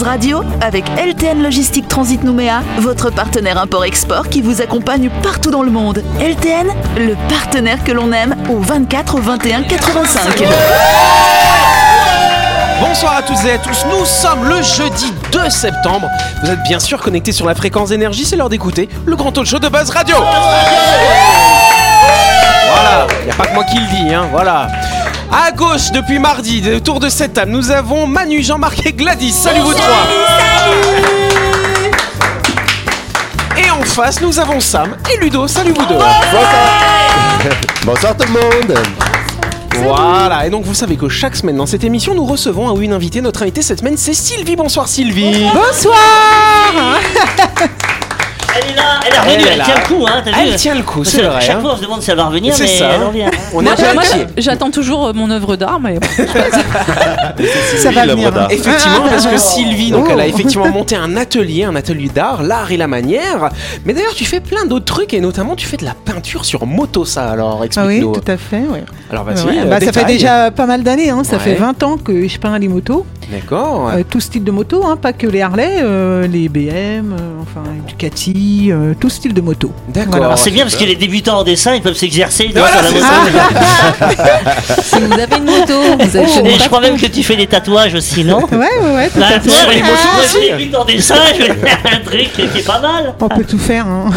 Buzz Radio avec LTN Logistique Transit Nouméa, votre partenaire import-export qui vous accompagne partout dans le monde. LTN, le partenaire que l'on aime au 24 21 85. Bonsoir à toutes et à tous, nous sommes le jeudi 2 septembre. Vous êtes bien sûr connectés sur la fréquence d'énergie, c'est l'heure d'écouter le grand talk show de Buzz Radio. Voilà, il n'y a pas que moi qui le dis, hein, voilà. À gauche, depuis mardi, autour de cette table, nous avons Manu, Jean-Marc et Gladys. Salut vous trois Et en face, nous avons Sam et Ludo. Salut vous deux Bonsoir tout le monde Voilà, et donc vous savez que chaque semaine dans cette émission, nous recevons un ou une invitée. Notre invitée cette semaine, c'est Sylvie. Bonsoir Sylvie Bonsoir Elle est là, elle est revenue, Elle tient le coup, hein, t'as vu Elle tient le coup, c'est vrai. Chaque hein. fois, on se demande si elle va revenir, C'est mais ça. elle revient. On est Moi, inquiet. j'attends toujours euh, mon œuvre d'art, mais Ça va venir. hein. Effectivement, parce que Sylvie, donc, elle a effectivement monté un atelier, un atelier d'art, l'art et la manière. Mais d'ailleurs, tu fais plein d'autres trucs et notamment tu fais de la peinture sur moto, ça. Alors, Ah oui, explique-nous. tout à fait. Ouais. Alors, vas-y. Ouais, euh, bah, ça fait déjà pas mal d'années. Hein. Ça Ouais. fait 20 ans que je peins les motos. D'accord. Euh, tout style de moto, hein, pas que les Harley, euh, les BM, euh, enfin les Ducati, euh, tout style de moto. D'accord. Voilà. Alors, c'est bien parce que les débutants en dessin, ils peuvent s'exercer dans Voilà, sur la moto. si vous avez une moto, vous avez Et je crois même que tu fais des tatouages aussi, non Ouais, ouais, ouais, Bah, toi, les moi, motos aussi. dessin, je vais faire un truc qui est pas mal. On peut tout faire. hein.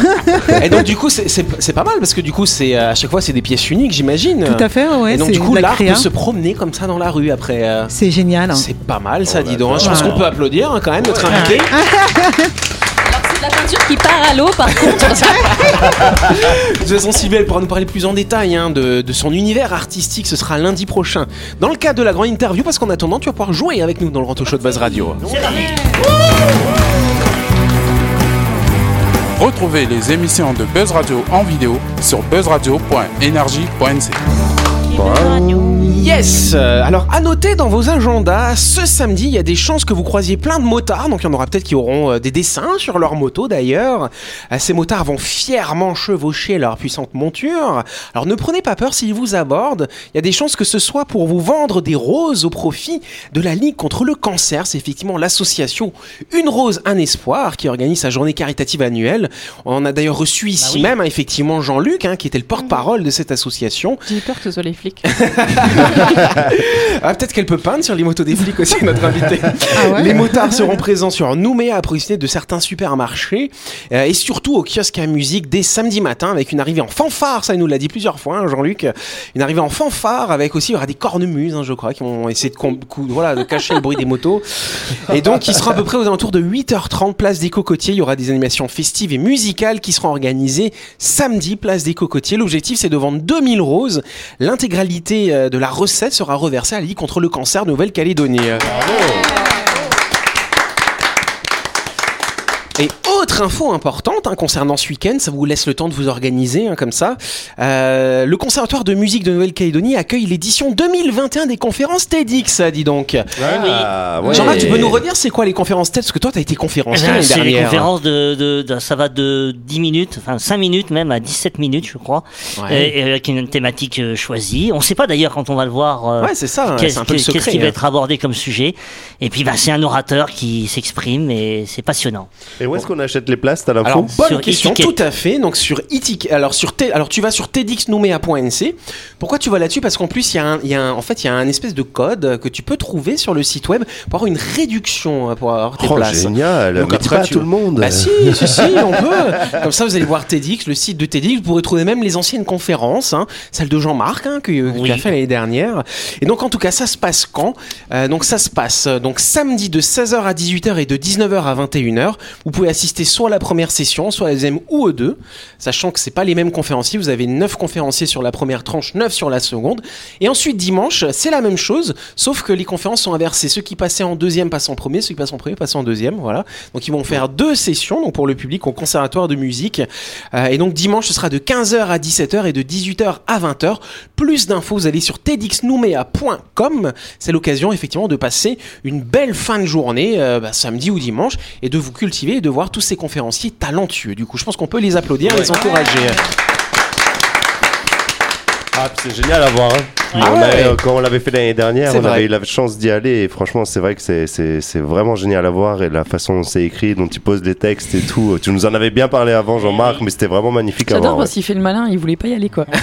Et donc, du coup, c'est- pas mal parce que du coup, c'est euh, à chaque fois, c'est des pièces uniques, j'imagine. Tout à fait, ouais. Et donc, du coup, l'art peut se promener comme ça dans la rue après. euh, C'est génial. hein. C'est pas mal ça, dis donc. Je pense qu'on peut applaudir hein, quand même notre invité. La peinture qui part à l'eau, par contre. De toute façon, Sylvie, elle pourra nous parler plus en détail hein, de, de son univers artistique. Ce sera lundi prochain dans le cadre de la grande interview. Parce qu'en attendant, tu vas pouvoir jouer avec nous dans le Ranto Show de Buzz Radio. Retrouvez les émissions de Buzz Radio en vidéo sur buzzradio.energie.nc. Yes Euh, Alors, à noter dans vos agendas, ce samedi, il y a des chances que vous croisiez plein de motards. Donc, il y en aura peut-être qui auront euh, des dessins sur leur moto d'ailleurs. Euh, ces motards vont fièrement chevaucher leur puissante monture. Alors, ne prenez pas peur s'ils vous abordent. Il y a des chances que ce soit pour vous vendre des roses au profit de la Ligue contre le cancer. C'est effectivement l'association Une Rose, un Espoir qui organise sa journée caritative annuelle. On a d'ailleurs reçu ici oui. même, hein, effectivement, Jean-Luc, hein, qui était le porte-parole de cette association. J'ai peur que ce soit les flics. Ah, peut-être qu'elle peut peindre sur les motos des flics aussi, notre invité. ouais Les motards seront présents sur Nouméa à proximité de certains supermarchés euh, et surtout au kiosque à musique dès samedi matin avec une arrivée en fanfare. Ça, il nous l'a dit plusieurs fois, hein, Jean-Luc. Une arrivée en fanfare avec aussi, il y aura des cornemuses, hein, je crois, qui vont essayer de, voilà, cacher le bruit des motos. Et donc, il sera à peu près aux alentours de 8h30, place des Cocotiers. Il y aura des animations festives et musicales qui seront organisées samedi, place des Cocotiers. L'objectif, c'est de vendre 2000 roses. L'intégralité euh, de la recette sera reversée à la Ligue contre le cancer Nouvelle-Calédonie. Autre info importante hein, concernant ce week-end, ça vous laisse le temps de vous organiser hein, comme ça. Euh, le Conservatoire de musique de Nouvelle-Calédonie accueille l'édition 2021 des conférences TEDx, dis donc. Ah, ouais. Jean-Marc, tu peux nous redire c'est quoi les conférences TED Parce que toi, tu as été conférencier l'année C'est les dernière. conférences de, de, de- ça va de 10 minutes, enfin 5 minutes même à 17 minutes, je crois, Ouais. et, et avec une thématique euh, choisie. On sait pas d'ailleurs quand on va le voir. euh, Ouais, c'est ça, hein, Qu'est-ce c'est un peu le qu'est-ce secret. qui va être abordé comme sujet Et puis bah, c'est un orateur qui s'exprime et c'est passionnant. Et où est-ce qu'on achète les places T'as l'info Alors bonne Sur question, tout à fait. Donc sur Etiquette, alors sur T- alors tu vas sur tedxnumea.nc. Pourquoi tu vas là-dessus? Parce qu'en plus il y a un, il y a un- en fait il y a un espèce de code que tu peux trouver sur le site web pour avoir une réduction euh, pour avoir tes Oh, places. génial Donc, après, pas tu- tout le monde Bah si, si, si, on peut. Comme ça, vous allez voir TEDx, le site de TEDx. Vous pourrez trouver même les anciennes conférences, hein, celle de Jean-Marc hein, que, que Oui. tu as fait l'année dernière. Et donc, en tout cas, ça se passe quand? Euh, Donc, ça se passe euh, donc samedi de 16h à 18h et de 19h à 21h. Vous pouvez assister soit la première session, soit la deuxième ou aux deux, sachant que c'est pas les mêmes conférenciers. Vous avez 9 conférenciers sur la première tranche, 9 sur la seconde. Et ensuite, dimanche, c'est la même chose, sauf que les conférences sont inversées. Ceux qui passaient en deuxième passent en premier, ceux qui passent en premier passent en deuxième. Voilà. Donc ils vont faire deux sessions donc pour le public au conservatoire de musique. Euh, et donc dimanche ce sera de 15h à 17h et de 18h à 20h. Plus d'infos, vous allez sur tedxnumea.com. C'est l'occasion effectivement de passer une belle fin de journée euh, bah, samedi ou dimanche et de vous cultiver et de voir tous ces conférenciers talentueux. Du coup, je pense qu'on peut les applaudir, les encourager. Ah, c'est génial à voir. hein. Ah On ouais. quand on l'avait fait l'année dernière, on vrai. avait eu la chance d'y aller et franchement, c'est vrai que c'est- c'est c'est vraiment génial à voir et la façon dont c'est écrit, dont il pose les textes et tout. Tu nous en avais bien parlé avant, Jean-Marc, mais c'était vraiment magnifique à J'adore voir. ouais. parce qu'il fait le malin, il voulait pas y aller quoi.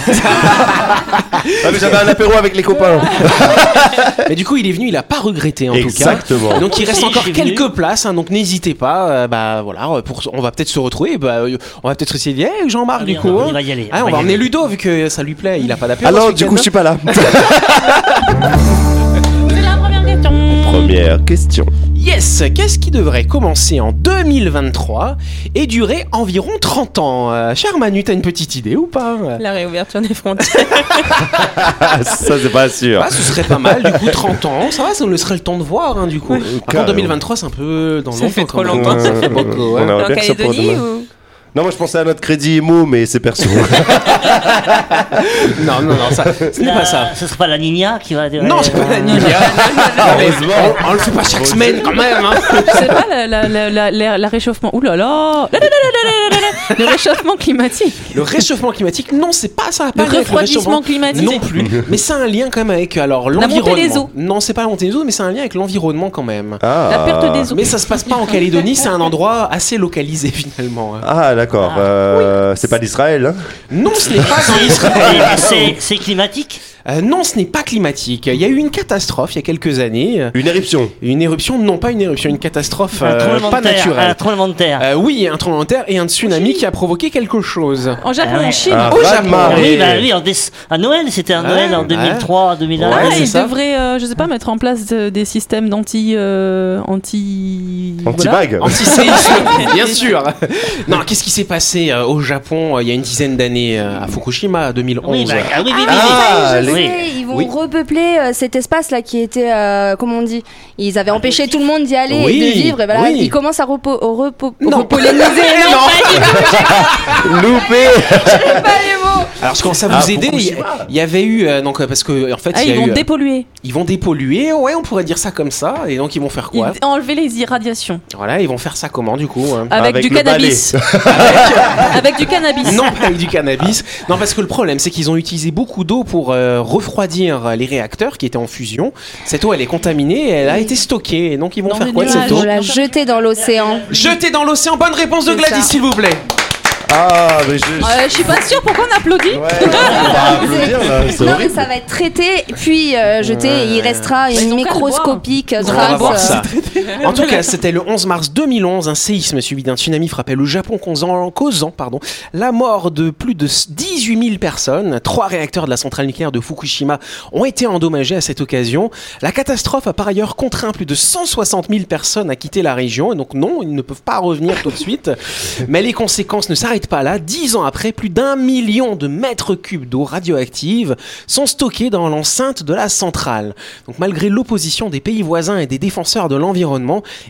Ah, mais j'avais un apéro avec les copains. Mais du coup, il est venu, il a pas regretté en tout cas. Exactement. Donc il reste encore quelques places, hein, donc n'hésitez pas. euh, bah voilà, pour, on va peut-être se retrouver. Bah, on va peut-être essayer d'y aller, Jean-Marc Allez, du on coup. va- hein. on va y aller, Ah, on on va va y emmener. Ludo vu que ça lui plaît. Il a pas d'apéro. Alors, ce du coup, je suis pas là. C'est la première question. Première question. Yes, qu'est-ce qui devrait commencer en 2023 et durer environ 30 ans? Euh, Cher Manu, t'as une petite idée ou pas? La réouverture des frontières. Ça, c'est pas sûr. Bah, ce serait pas mal, du coup 30 ans, ça va, ça nous laisserait le temps de voir hein, du coup. Avant carrément. 2023, c'est un peu dans Ça longtemps. fait quand trop longtemps. Ça fait beaucoup, ouais. On aimerait En bien que ça Calédonie ou? Non, moi je pensais à notre crédit IMO, mais c'est perso. Non, non, non, ça, ce n'est pas ça. Ce sera pas la Nina qui va. Non, c'est pas la Nina. Heureusement. On, le fait pas chaque semaine quand même. Hein. C'est pas la, la, la, la, la- la réchauffement. Ouh là là La- la- la- la- la- la- la- Le réchauffement climatique. Le réchauffement climatique, non, c'est pas ça. a Le refroidissement climatique. Non plus. mais c'est un lien quand même avec alors La montée l'environnement. des eaux. Non, c'est pas la montée des eaux, mais c'est un lien avec l'environnement quand même. Ah. La perte des eaux. Mais ça se passe pas en Calédonie, c'est un endroit assez localisé finalement. hein. Ah, d'accord. Euh, C'est pas d'Israël, hein? Non, ce n'est pas en Israël. C'est climatique? Euh, non, ce n'est pas climatique. Il y a eu une catastrophe il y a quelques années. Une éruption. Une éruption, non pas une éruption, une catastrophe Un euh, pas terre. Un naturelle. tremblement de terre. Euh, oui, un tremblement de terre et un tsunami qui a provoqué quelque chose. En Japon, Ah ouais. en Chine. Un Au Japon. raz-de-marée. oui, bah oui, en à Noël, c'était un Ouais, Noël en ouais. 2003, 2001. Ouais, Ah, ils devraient, euh, je sais pas, mettre en place des systèmes d'anti. euh, anti. voilà. Anti-bague. Antiséisme, bien sûr. Non, qu'est-ce qui s'est passé euh, au Japon euh, il y a une dizaine d'années euh, à Fukushima, 2011 Oui, bah, ah oui, oui, oui, Ils vont Oui. repeupler euh, cet espace-là qui était, euh, comment on dit, ils avaient empêché tout le monde d'y aller Oui, et de vivre, et voilà, oui. ils commencent à repo, repo, repolliniser. non, Loupé pas les mots. Alors je commence à vous Ah, aider. Il y- il y avait eu euh, donc euh, parce que en fait Ah, il y a ils vont eu, euh, dépolluer. ils vont dépolluer. Ouais, on pourrait dire ça comme ça. Et donc ils vont faire Ils quoi enlever les irradiations. Voilà, ils vont faire ça comment du coup hein? Avec, Avec du cannabis. avec du cannabis. Non, pas avec du cannabis. Non, parce que le problème, c'est qu'ils ont utilisé beaucoup d'eau pour euh, refroidir les réacteurs qui étaient en fusion. Cette eau, elle est contaminée, et elle a été stockée. Et donc, ils vont Dans faire quoi de cette eau? On l'a jeté dans l'océan. Jeter dans l'océan. Bonne réponse de Gladys, s'il vous plaît. Ah, mais je. Euh, je suis pas sûre pourquoi on applaudit. Ouais, on va applaudir, là, c'est Non, mais horrible. ça va être traité, puis euh, jeté, et il restera ils ont une qu'à le microscopique On va voir trace. ça. En tout cas, c'était le 11 mars 2011. Un séisme suivi d'un tsunami frappait le Japon, causant, causant la mort de plus de 18 000 personnes. Trois réacteurs de la centrale nucléaire de Fukushima ont été endommagés à cette occasion. La catastrophe a par ailleurs contraint plus de 160 000 personnes à quitter la région. Et donc non, ils ne peuvent pas revenir tout de suite. Mais les conséquences ne s'arrêtent pas là. Dix ans après, plus d'un million de mètres cubes d'eau radioactive sont stockés dans l'enceinte de la centrale. Donc malgré l'opposition des pays voisins et des défenseurs de l'environnement,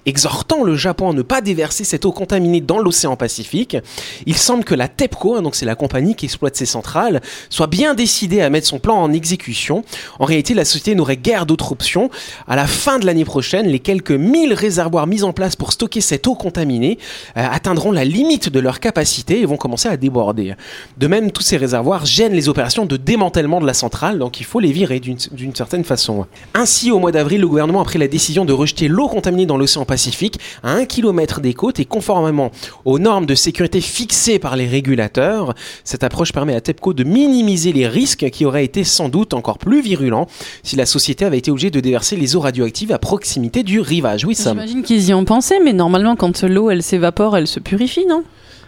exhortant le Japon à ne pas déverser cette eau contaminée dans l'océan Pacifique, il semble que la TEPCO, hein, donc c'est la compagnie qui exploite ces centrales, soit bien décidée à mettre son plan en exécution. En réalité, la société n'aurait guère d'autre option. À la fin de l'année prochaine, les quelques 1000 réservoirs mis en place pour stocker cette eau contaminée euh, atteindront la limite de leur capacité et vont commencer à déborder. De même, tous ces réservoirs gênent les opérations de démantèlement de la centrale, donc il faut les virer d'une d'une certaine façon. Ainsi, au mois d'avril, le gouvernement a pris la décision de rejeter l'eau contaminée dans l'océan Pacifique à 1 km des côtes et conformément aux normes de sécurité fixées par les régulateurs. Cette approche permet à TEPCO de minimiser les risques qui auraient été sans doute encore plus virulents si la société avait été obligée de déverser les eaux radioactives à proximité du rivage. Oui, Sam. J'imagine qu'ils y ont pensé, mais normalement, quand l'eau elle s'évapore, elle se purifie, non?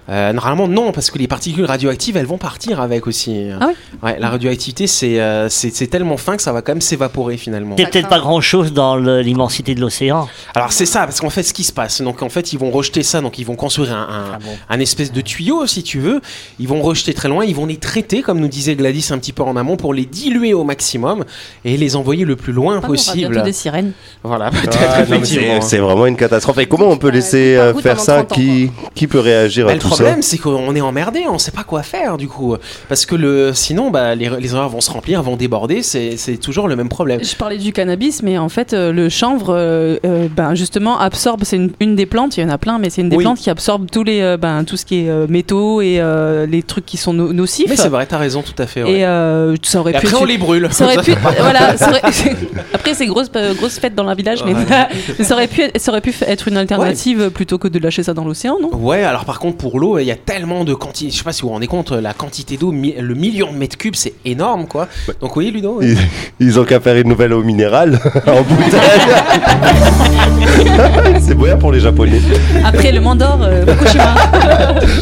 Euh, normalement non, parce que les particules radioactives, elles vont partir avec aussi. Ah oui Ouais, la radioactivité, c'est euh, tellement fin que ça va quand même s'évaporer finalement. C'est peut-être pas grand chose dans l'immensité de l'océan. Alors c'est ça, parce qu'en fait, ce qui se passe, donc en fait, ils vont rejeter ça, donc ils vont construire un, un, Ah bon. un espèce de tuyau, si tu veux. Ils vont rejeter très loin, ils vont les traiter, comme nous disait Gladys un petit peu en amont, pour les diluer au maximum et les envoyer le plus loin Ah, aura possible. des sirènes. Voilà, peut-être Ah, mais effectivement. c'est- vraiment une catastrophe. Et comment on peut laisser euh, faire ça? 30 ans, qui, qui peut réagir Bah, à le tout problème, c'est qu'on est emmerdé, on sait pas quoi faire du coup. Parce que le, sinon, bah, les, les horaires vont se remplir, vont déborder, c'est toujours le même problème. Je parlais du cannabis, mais en fait, euh, le chanvre, euh, euh, ben, justement, absorbe. C'est une, une des plantes, il y en a plein, mais c'est une des Oui. plantes qui absorbe tous les, euh, ben, tout ce qui est euh, métaux et euh, les trucs qui sont no- nocifs. Mais c'est vrai, t'as raison, tout à fait. ouais. Et euh, ça aurait Et pu. après, être- on les brûle. Ça aurait pu, voilà, ça aurait- après c'est grosse grosse fête dans le village, mais, mais ça aurait pu ça aurait pu être une alternative plutôt que de lâcher ça dans l'océan, non? Ouais, alors par contre pour l'eau, il y a tellement de quantité. Je sais pas si vous vous rendez compte, la quantité d'eau, mi- le million de mètres cubes, c'est énorme quoi. Donc oui, Ludo. Ils, ils ont qu'à faire une nouvelle eau minérale en bouteille. c'est moyen pour les Japonais. Après le Mandor, euh, Fukushima.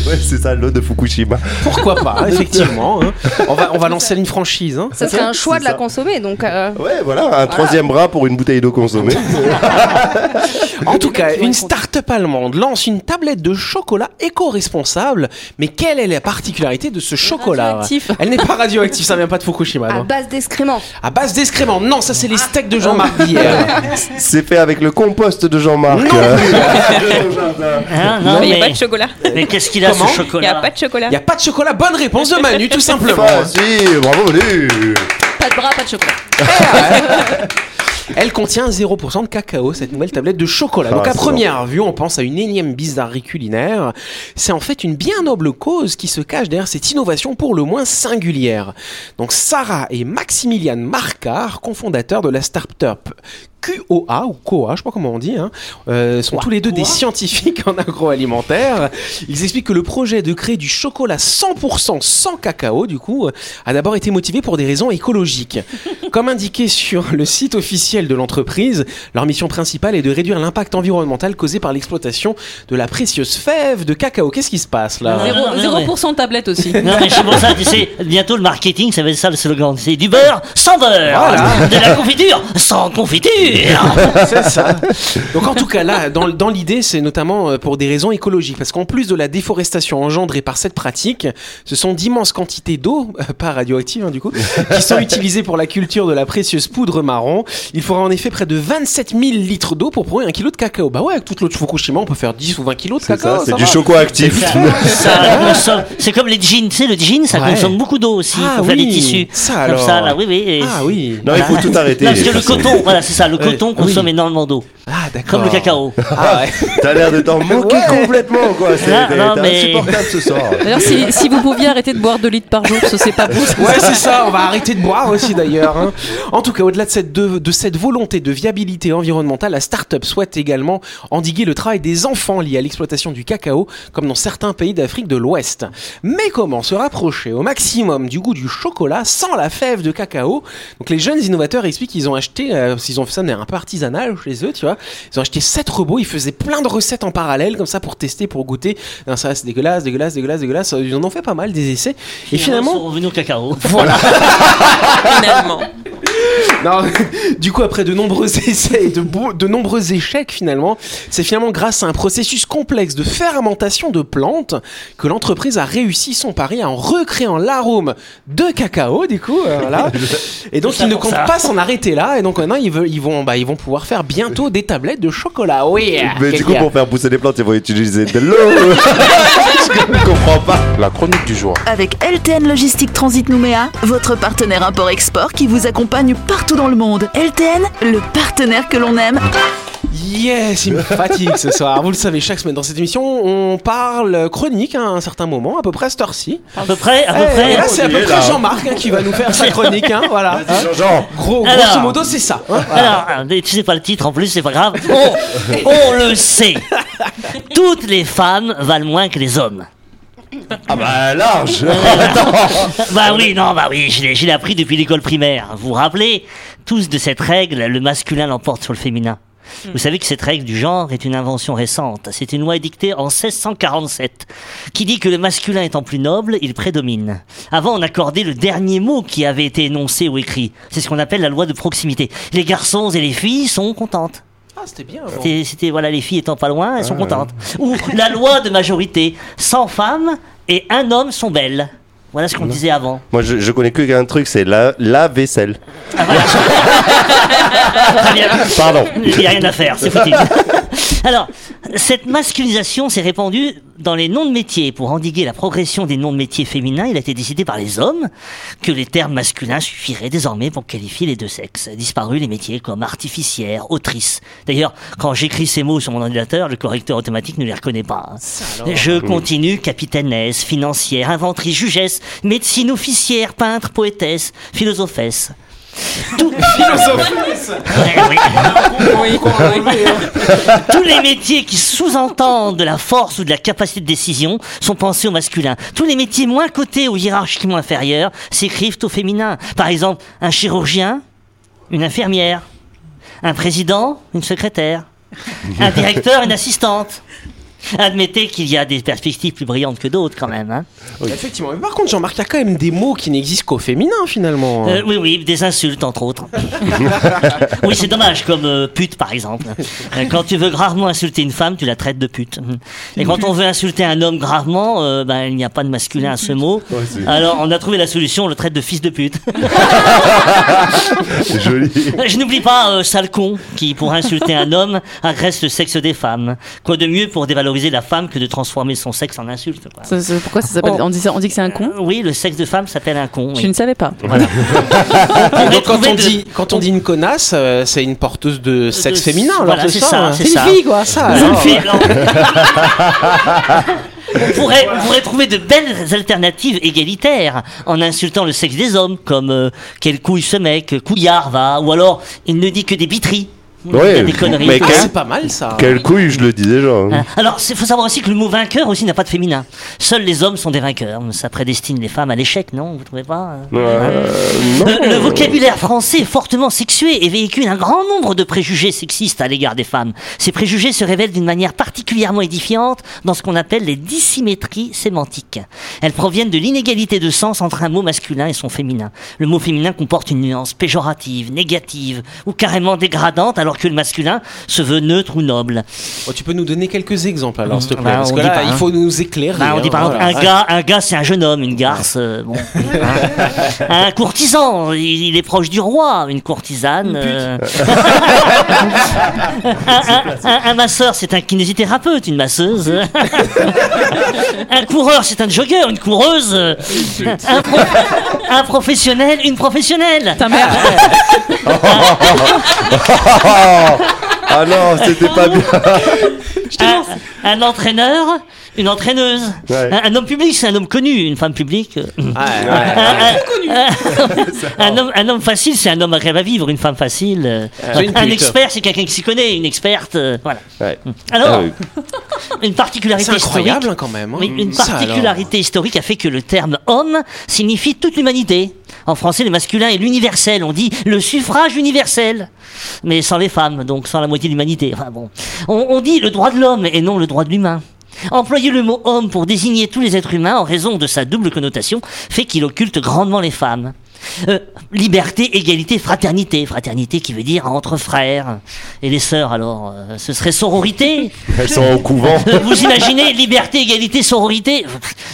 Ouais, c'est ça, l'eau de Fukushima. Pourquoi pas, effectivement. hein. On va on va lancer une franchise. Hein. Ça serait un choix de la ça. consommer, donc. euh, Ouais, voilà, un troisième bras pour une bouteille d'eau consommée. En tout cas, une start-up allemande lance une tablette de chocolat éco-responsable. Mais quelle est la particularité de ce chocolat? Radioactif. Elle n'est pas radioactive, ça vient pas de Fukushima. à non. base d'excréments. À base d'excréments. Non, ça c'est les steaks de Jean-Marc d'hier. C'est fait avec le compost de Jean-Marc. Non. Hein, non, Mais il n'y a mais, pas de chocolat. mais qu'est-ce qu'il a Comment ce chocolat de chocolat. Il y a pas de chocolat. Bonne réponse de Manu, tout simplement. Ah, si, bravo Manu. Pas de bras, pas de chocolat. Elle contient 0% de cacao, cette nouvelle tablette de chocolat. Ah, Donc à c'est première vue, on pense à une énième bizarrerie culinaire. C'est en fait une bien noble cause qui se cache derrière cette innovation pour le moins singulière. Donc Sarah et Maximilian Marcard, cofondateurs de la start-up QOA ou COA, je sais pas comment on dit, hein, euh, sont tous les deux des scientifiques en agroalimentaire. Ils expliquent que le projet de créer du chocolat 100% sans cacao, du coup, a d'abord été motivé pour des raisons écologiques. Comme indiqué sur le site officiel de l'entreprise, leur mission principale est de réduire l'impact environnemental causé par l'exploitation de la précieuse fève de cacao. Qu'est-ce qui se passe là? Ouais. non, non, 0%, 0% de tablette aussi. Non mais c'est pour ça, tu sais, bientôt le marketing, ça va être ça le slogan. C'est du beurre sans beurre, Voilà. de la confiture sans confiture. C'est ça. Donc en tout cas là, dans, dans l'idée, c'est notamment euh, pour des raisons écologiques, parce qu'en plus de la déforestation engendrée par cette pratique, ce sont d'immenses quantités d'eau, euh, pas radioactive hein, du coup, qui sont utilisées pour la culture de la précieuse poudre marron. Il faudra en effet près de 27 000 litres d'eau pour produire un kilo de cacao. Bah ouais, avec toute l'eau de Fukushima, on peut faire 10 ou 20 kilos de cacao. c'est du choco actif. C'est comme les jeans, tu sais, le jean, ça Ouais. consomme beaucoup d'eau aussi Ah pour faire des oui, tissus. ça Comme alors. ça, là, oui, oui. et- Ah oui. Non, il faut tout arrêter. Non, parce que le coton, voilà, c'est ça, le coton consomme énormément d'eau, Ah d'accord. comme le cacao. Ah ouais. T'as l'air de t'en manquer Ouais. complètement, quoi. C'est Ah, t'es- non, t'es mais- insupportable ce soir. D'ailleurs, si, si vous pouviez arrêter de boire 2 litres par jour, ça c'est pas bon. Ouais, c'est ça, on va arrêter de boire aussi d'ailleurs. hein. En tout cas, au-delà de cette, de, de cette volonté de viabilité environnementale, la start-up souhaite également endiguer le travail des enfants liés à l'exploitation du cacao, comme dans certains pays d'Afrique de l'Ouest. Mais comment se rapprocher au maximum du goût du chocolat sans la fève de cacao? Donc les jeunes innovateurs expliquent qu'ils ont acheté, euh, s'ils ont fait ça un peu artisanal chez eux, tu vois, ils ont acheté sept robots, ils faisaient plein de recettes en parallèle comme ça pour tester, pour goûter. Non, ça c'est dégueulasse, dégueulasse, dégueulasse, dégueulasse. Ils en ont fait pas mal des essais. Et Ils finalement, sont revenus au cacao. voilà. Non, du coup, après de nombreux essais et de, nombreux échecs, finalement, c'est finalement grâce à un processus complexe de fermentation de plantes que l'entreprise a réussi son pari en recréant l'arôme de cacao, du coup, euh, voilà. Et donc, ils ne comptent ça. pas s'en arrêter là. Et donc, maintenant, ils, veulent, ils, vont, bah, ils vont pouvoir faire bientôt des tablettes de chocolat. Oui. Mais du coup, pour faire pousser les plantes, ils vont utiliser de l'eau. Je comprends pas. La chronique du jour. Avec LTN Logistique Transit Nouméa, votre partenaire import-export qui vous accompagne partout dans le monde. LTN, le partenaire que l'on aime. Yes, il me fatigue ce soir. Vous le savez, chaque semaine dans cette émission, on parle chronique à un certain moment, à peu près à cette heure-ci. À peu près, à peu Eh, près. et là, c'est à peu près. Jean-Marc hein, qui va nous faire sa chronique. Hein, voilà. Hein. Jean-Jean. Gros, Alors. grosso modo, c'est ça. hein. Alors, euh, tu sais pas le titre en plus, c'est pas grave. On, on le sait. Toutes les femmes valent moins que les hommes. Ah bah large. Bah oui, non, bah oui, je l'ai, je l'ai appris depuis l'école primaire. Vous vous rappelez tous de cette règle, le masculin l'emporte sur le féminin. Vous savez que cette règle du genre est une invention récente. C'est une loi édictée en 1647 qui dit que le masculin étant plus noble, il prédomine. Avant, on accordait le dernier mot qui avait été énoncé ou écrit. C'est ce qu'on appelle la loi de proximité. Les garçons et les filles sont contentes. Ah, c'était bien. C'était, c'était, voilà, les filles étant pas loin, elles sont contentes. Ou la loi de majorité. 100 femmes et un homme sont belles. Voilà ce qu'on disait avant. Moi, je, je connais que un truc, c'est la, la vaisselle. Très bien. Pardon. Il n'y a rien à faire, c'est foutu. Alors, cette masculinisation s'est répandue dans les noms de métiers. Pour endiguer la progression des noms de métiers féminins, il a été décidé par les hommes que les termes masculins suffiraient désormais pour qualifier les deux sexes. Disparu les métiers comme artificière, autrice. D'ailleurs, quand j'écris ces mots sur mon ordinateur, le correcteur automatique ne les reconnaît pas. hein. Je continue capitainesse, financière, inventrice, jugesse, médecine officière, peintre, poétesse, philosophesse. Tout- Ouais, oui. Tous les métiers qui sous-entendent de la force ou de la capacité de décision sont pensés au masculin. Tous les métiers moins cotés ou hiérarchiquement inférieurs s'écrivent au féminin. Par exemple, un chirurgien, une infirmière, un président, une secrétaire, un directeur, une assistante. Admettez qu'il y a des perspectives plus brillantes que d'autres quand même. Hein. Effectivement. Mais par contre, Jean-Marc, il y a quand même des mots qui n'existent qu'au féminin finalement. Euh, oui, oui, des insultes entre autres. oui, c'est dommage, comme euh, pute par exemple. Euh, quand tu veux gravement insulter une femme, tu la traites de pute. Et quand on veut insulter un homme gravement, euh, ben, il n'y a pas de masculin à ce mot. Alors on a trouvé la solution, on le traite de fils de pute. C'est joli. Je n'oublie pas euh, sale con, qui pour insulter un homme agresse le sexe des femmes. Quoi de mieux pour dévaloriser la femme que de transformer son sexe en insulte quoi. Ça- ça- pourquoi ça s'appelle on, dit on dit que c'est un con Euh, Oui, le sexe de femme s'appelle un con. Je oui. ne savais pas. Voilà. Donc, quand on, de- dit, quand on dit une connasse, euh, c'est une porteuse de sexe de- féminin. Voilà, c'est ça, hein. c'est ça. fille, quoi. Ça, Une fille, on, pourrait, on pourrait trouver de belles alternatives égalitaires en insultant le sexe des hommes, comme euh, quel couille ce mec, couillard va, ou alors il ne dit que des biteries. Il y a Ouais, des conneries. mais quel- c'est pas mal ça. Quelle couille, je le dis déjà. hein. Hein. Alors, il faut savoir aussi que le mot vainqueur aussi n'a pas de féminin. Seuls les hommes sont des vainqueurs. Ça prédestine les femmes à l'échec, non Vous trouvez pas euh Euh, non. le, le vocabulaire français est fortement sexué et véhicule un grand nombre de préjugés sexistes à l'égard des femmes. Ces préjugés se révèlent d'une manière particulièrement édifiante dans ce qu'on appelle les dissymétries sémantiques. Elles proviennent de l'inégalité de sens entre un mot masculin et son féminin. Le mot féminin comporte une nuance péjorative, négative ou carrément dégradante alors que le masculin se veut neutre ou noble. Oh, tu peux nous donner quelques exemples alors, s'il te plaît Bah, Parce on que dit là, pas, il hein. faut nous éclairer. Bah, on dit hein, par exemple un gars, un gars c'est un jeune homme, une garce, euh, bon. Un courtisan, il, il est proche du roi, une courtisane. euh. un, un- un- un masseur, c'est un kinésithérapeute, une masseuse. un coureur, c'est un jogger, une coureuse. un, pro- un professionnel, une professionnelle. Ta mère. Ah non, c'était pas bien. Un, un entraîneur, une entraîneuse. Ouais. Un, un homme public, c'est un homme connu, une femme publique. Ouais, ouais. un, un- un homme, un homme facile, c'est un homme à rêve à vivre. Une femme facile, euh, une un expert, c'est quelqu'un qui s'y connaît. Une experte, euh, voilà. Ouais. Alors, Ah oui. une particularité C'est incroyable historique. hein, quand même. hein. Oui, une particularité historique a fait que le terme homme signifie toute l'humanité. En français, le masculin est l'universel. On dit le suffrage universel. Mais sans les femmes, donc sans la moitié de l'humanité. Enfin bon. On, on dit le droit de l'homme et non le droit de l'humain. Employer le mot homme pour désigner tous les êtres humains en raison de sa double connotation fait qu'il occulte grandement les femmes. Euh, liberté, égalité, fraternité. Fraternité qui veut dire entre frères. Et les sœurs, alors, euh, ce serait sororité Elles sont au couvent. euh, Vous imaginez liberté, égalité, sororité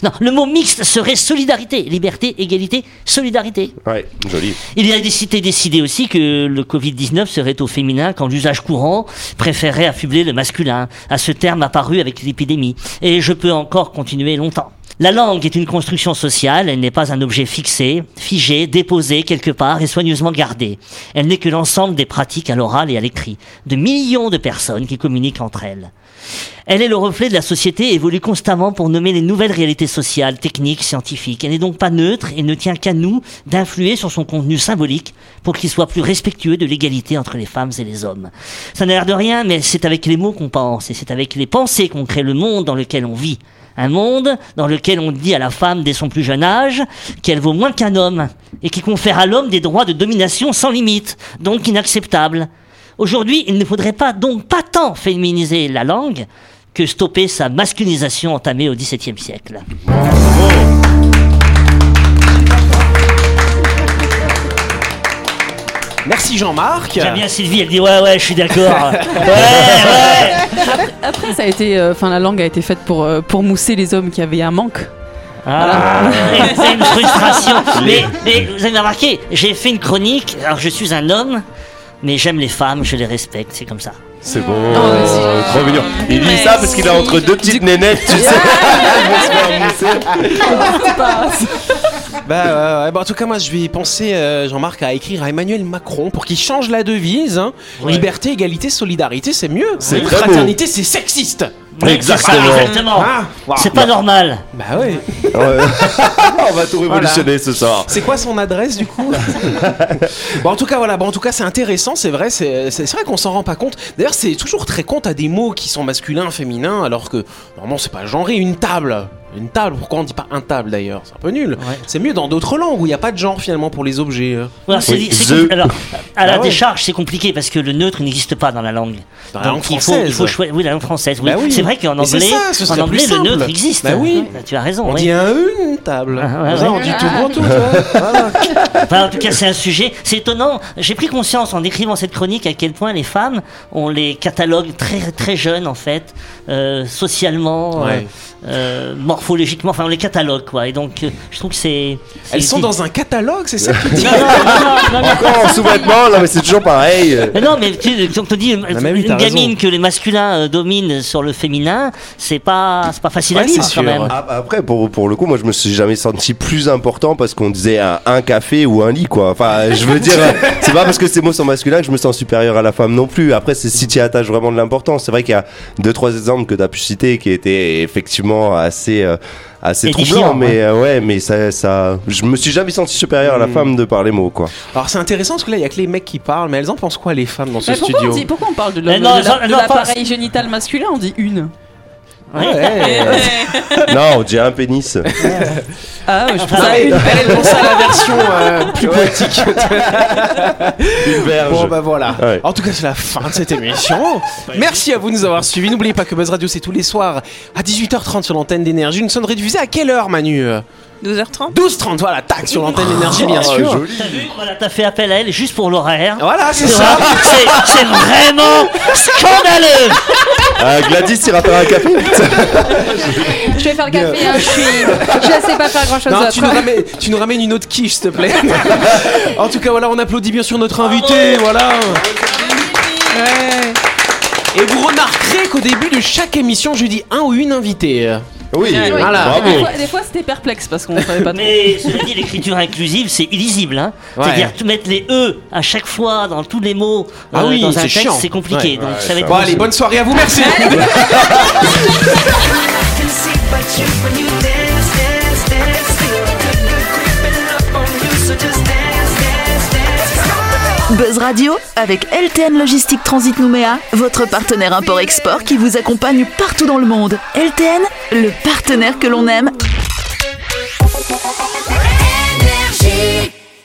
Non, le mot mixte serait solidarité. Liberté, égalité, solidarité. Ouais, joli. Il a décidé, décidé aussi que le Covid-19 serait au féminin quand l'usage courant préférait affubler le masculin. À ce terme apparu avec l'épidémie. Et je peux encore continuer longtemps. La langue est une construction sociale, elle n'est pas un objet fixé, figé, déposé quelque part et soigneusement gardé. Elle n'est que l'ensemble des pratiques à l'oral et à l'écrit, de millions de personnes qui communiquent entre elles. Elle est le reflet de la société et évolue constamment pour nommer les nouvelles réalités sociales, techniques, scientifiques. Elle n'est donc pas neutre et ne tient qu'à nous d'influer sur son contenu symbolique pour qu'il soit plus respectueux de l'égalité entre les femmes et les hommes. Ça n'a l'air de rien, mais c'est avec les mots qu'on pense et c'est avec les pensées qu'on crée le monde dans lequel on vit. Un monde dans lequel on dit à la femme dès son plus jeune âge qu'elle vaut moins qu'un homme et qui confère à l'homme des droits de domination sans limite, donc inacceptables. Aujourd'hui, il ne faudrait pas donc pas tant féminiser la langue que stopper sa masculinisation entamée au XVIIe siècle. Merci Jean-Marc. J'aime bien Sylvie, elle dit ouais ouais, je suis d'accord. ouais ouais. Après, ça a été, euh, enfin, la langue a été faite pour euh, pour mousser les hommes qui avaient un manque. Ah, c'est une frustration. Mais, mais vous avez remarqué, j'ai fait une chronique. Alors je suis un homme mais j'aime les femmes, je les respecte, c'est comme ça. C'est bon, euh, trop mignon. Il dit ça parce qu'il est entre deux petites nénettes, tu sais. Bah. Bah, en tout cas, moi, je vais penser, euh, Jean-Marc, à écrire à Emmanuel Macron pour qu'il change la devise. hein. Liberté, égalité, solidarité, c'est mieux. C'est très beau. Fraternité, c'est sexiste. Exactement. C'est exactement. Ah, waouh. C'est pas normal. Bah ouais. Ouais. On va tout révolutionner ce soir. C'est quoi son adresse du coup? Bon en tout cas voilà, bon en tout cas c'est intéressant, c'est vrai, c'est c'est- c'est vrai qu'on s'en rend pas compte. D'ailleurs c'est toujours très compte à des mots qui sont masculins, féminins, alors que normalement c'est pas genré. Une table, une table. Pourquoi on dit pas un table d'ailleurs? C'est un peu nul. Ouais. C'est mieux dans d'autres langues où il y a pas de genre finalement pour les objets. euh. Alors, c'est- Oui, c'est the- compli- alors, à la Bah ouais. décharge, c'est compliqué parce que le neutre n'existe pas dans la langue. Dans la langue il faut, française. il faut choisir. Oui, la langue française. Oui. Bah oui. C'est vrai qu'en anglais, ça, ce serait en anglais, le neutre existe. Bah oui. Tu as raison. On oui. dit un une table. Ah, ouais, Ça, ouais. on dit tout pour tout. Voilà. Enfin, en tout cas, c'est un sujet. C'est étonnant. J'ai pris conscience en écrivant cette chronique à quel point les femmes, on les catalogue très très jeunes en fait, euh, socialement, euh, Ouais. euh, morphologiquement. Enfin, on les catalogue quoi. Et donc, euh, je trouve que c'est. Elles sont dans un catalogue, c'est ça que tu dis Non, non, non, non, non, Encore en sous-vêtements, non mais c'est toujours pareil. Mais non, mais tu, quand on te dit une gamine raison. que les masculins euh, dominent sur le féminin, c'est pas, c'est pas facile à vivre quand même. Ah, Après, pour, pour le coup, moi je me suis jamais senti plus important parce qu'on disait un, un café ou un lit, quoi. Enfin, je veux dire, c'est pas parce que ces mots sont masculins que je me sens supérieur à la femme non plus. Après, c'est si tu y attaches vraiment de l'importance. C'est vrai qu'il y a deux, trois exemples que tu as pu citer qui étaient effectivement assez. euh, assez Édifiant, troublants mais euh, ouais mais ça, ça je me suis jamais senti supérieur à la femme de par les mots quoi. Alors c'est intéressant parce que là il y a que les mecs qui parlent, mais elles en pensent quoi les femmes dans ce pourquoi, studio on dit, pourquoi on parle de l'appareil génital masculin On dit une. Ouais. non on dit un pénis Ah, ouais, je Enfin, pense à Elle, une. elle pense à la version euh, plus poétique. une verge Bon bah voilà. Ouais. En tout cas c'est la fin de cette émission. Merci à vous de nous avoir suivis. N'oubliez pas que Buzz Radio c'est tous les soirs à 18h30 sur l'antenne d'énergie. Une sonnerie diffusée à quelle heure Manu 12h30 12h30 voilà, tac sur l'antenne d'énergie bien Oh, sûr. joli. T'as vu Voilà, t'as fait appel à elle juste pour l'horaire. Voilà c'est Tu ça. c'est vraiment scandaleux. Ah, Gladys ira faire un café Je vais faire le café, hein, je suis. Je sais pas faire grand chose Non, tu nous, ramènes, tu nous ramènes une autre quiche, s'il te plaît. en tout cas, voilà, on applaudit bien sûr notre invité. Voilà. Et vous remarquerez qu'au début de chaque émission, je dis un ou une invitée. Oui Voilà. bravo Des fois, c'était perplexe parce qu'on savait pas trop. Mais cela dit, l'écriture inclusive, c'est illisible. Hein. Ouais. C'est-à-dire mettre les e à chaque fois dans tous les mots Ah euh, oui, dans un c'est texte, chiant. c'est compliqué. Ouais. Donc ça va être Bon, allez, bonne soirée à vous, merci. Buzz Radio avec LTN Logistique Transit Nouméa, votre partenaire import-export qui vous accompagne partout dans le monde. LTN, le partenaire que l'on aime.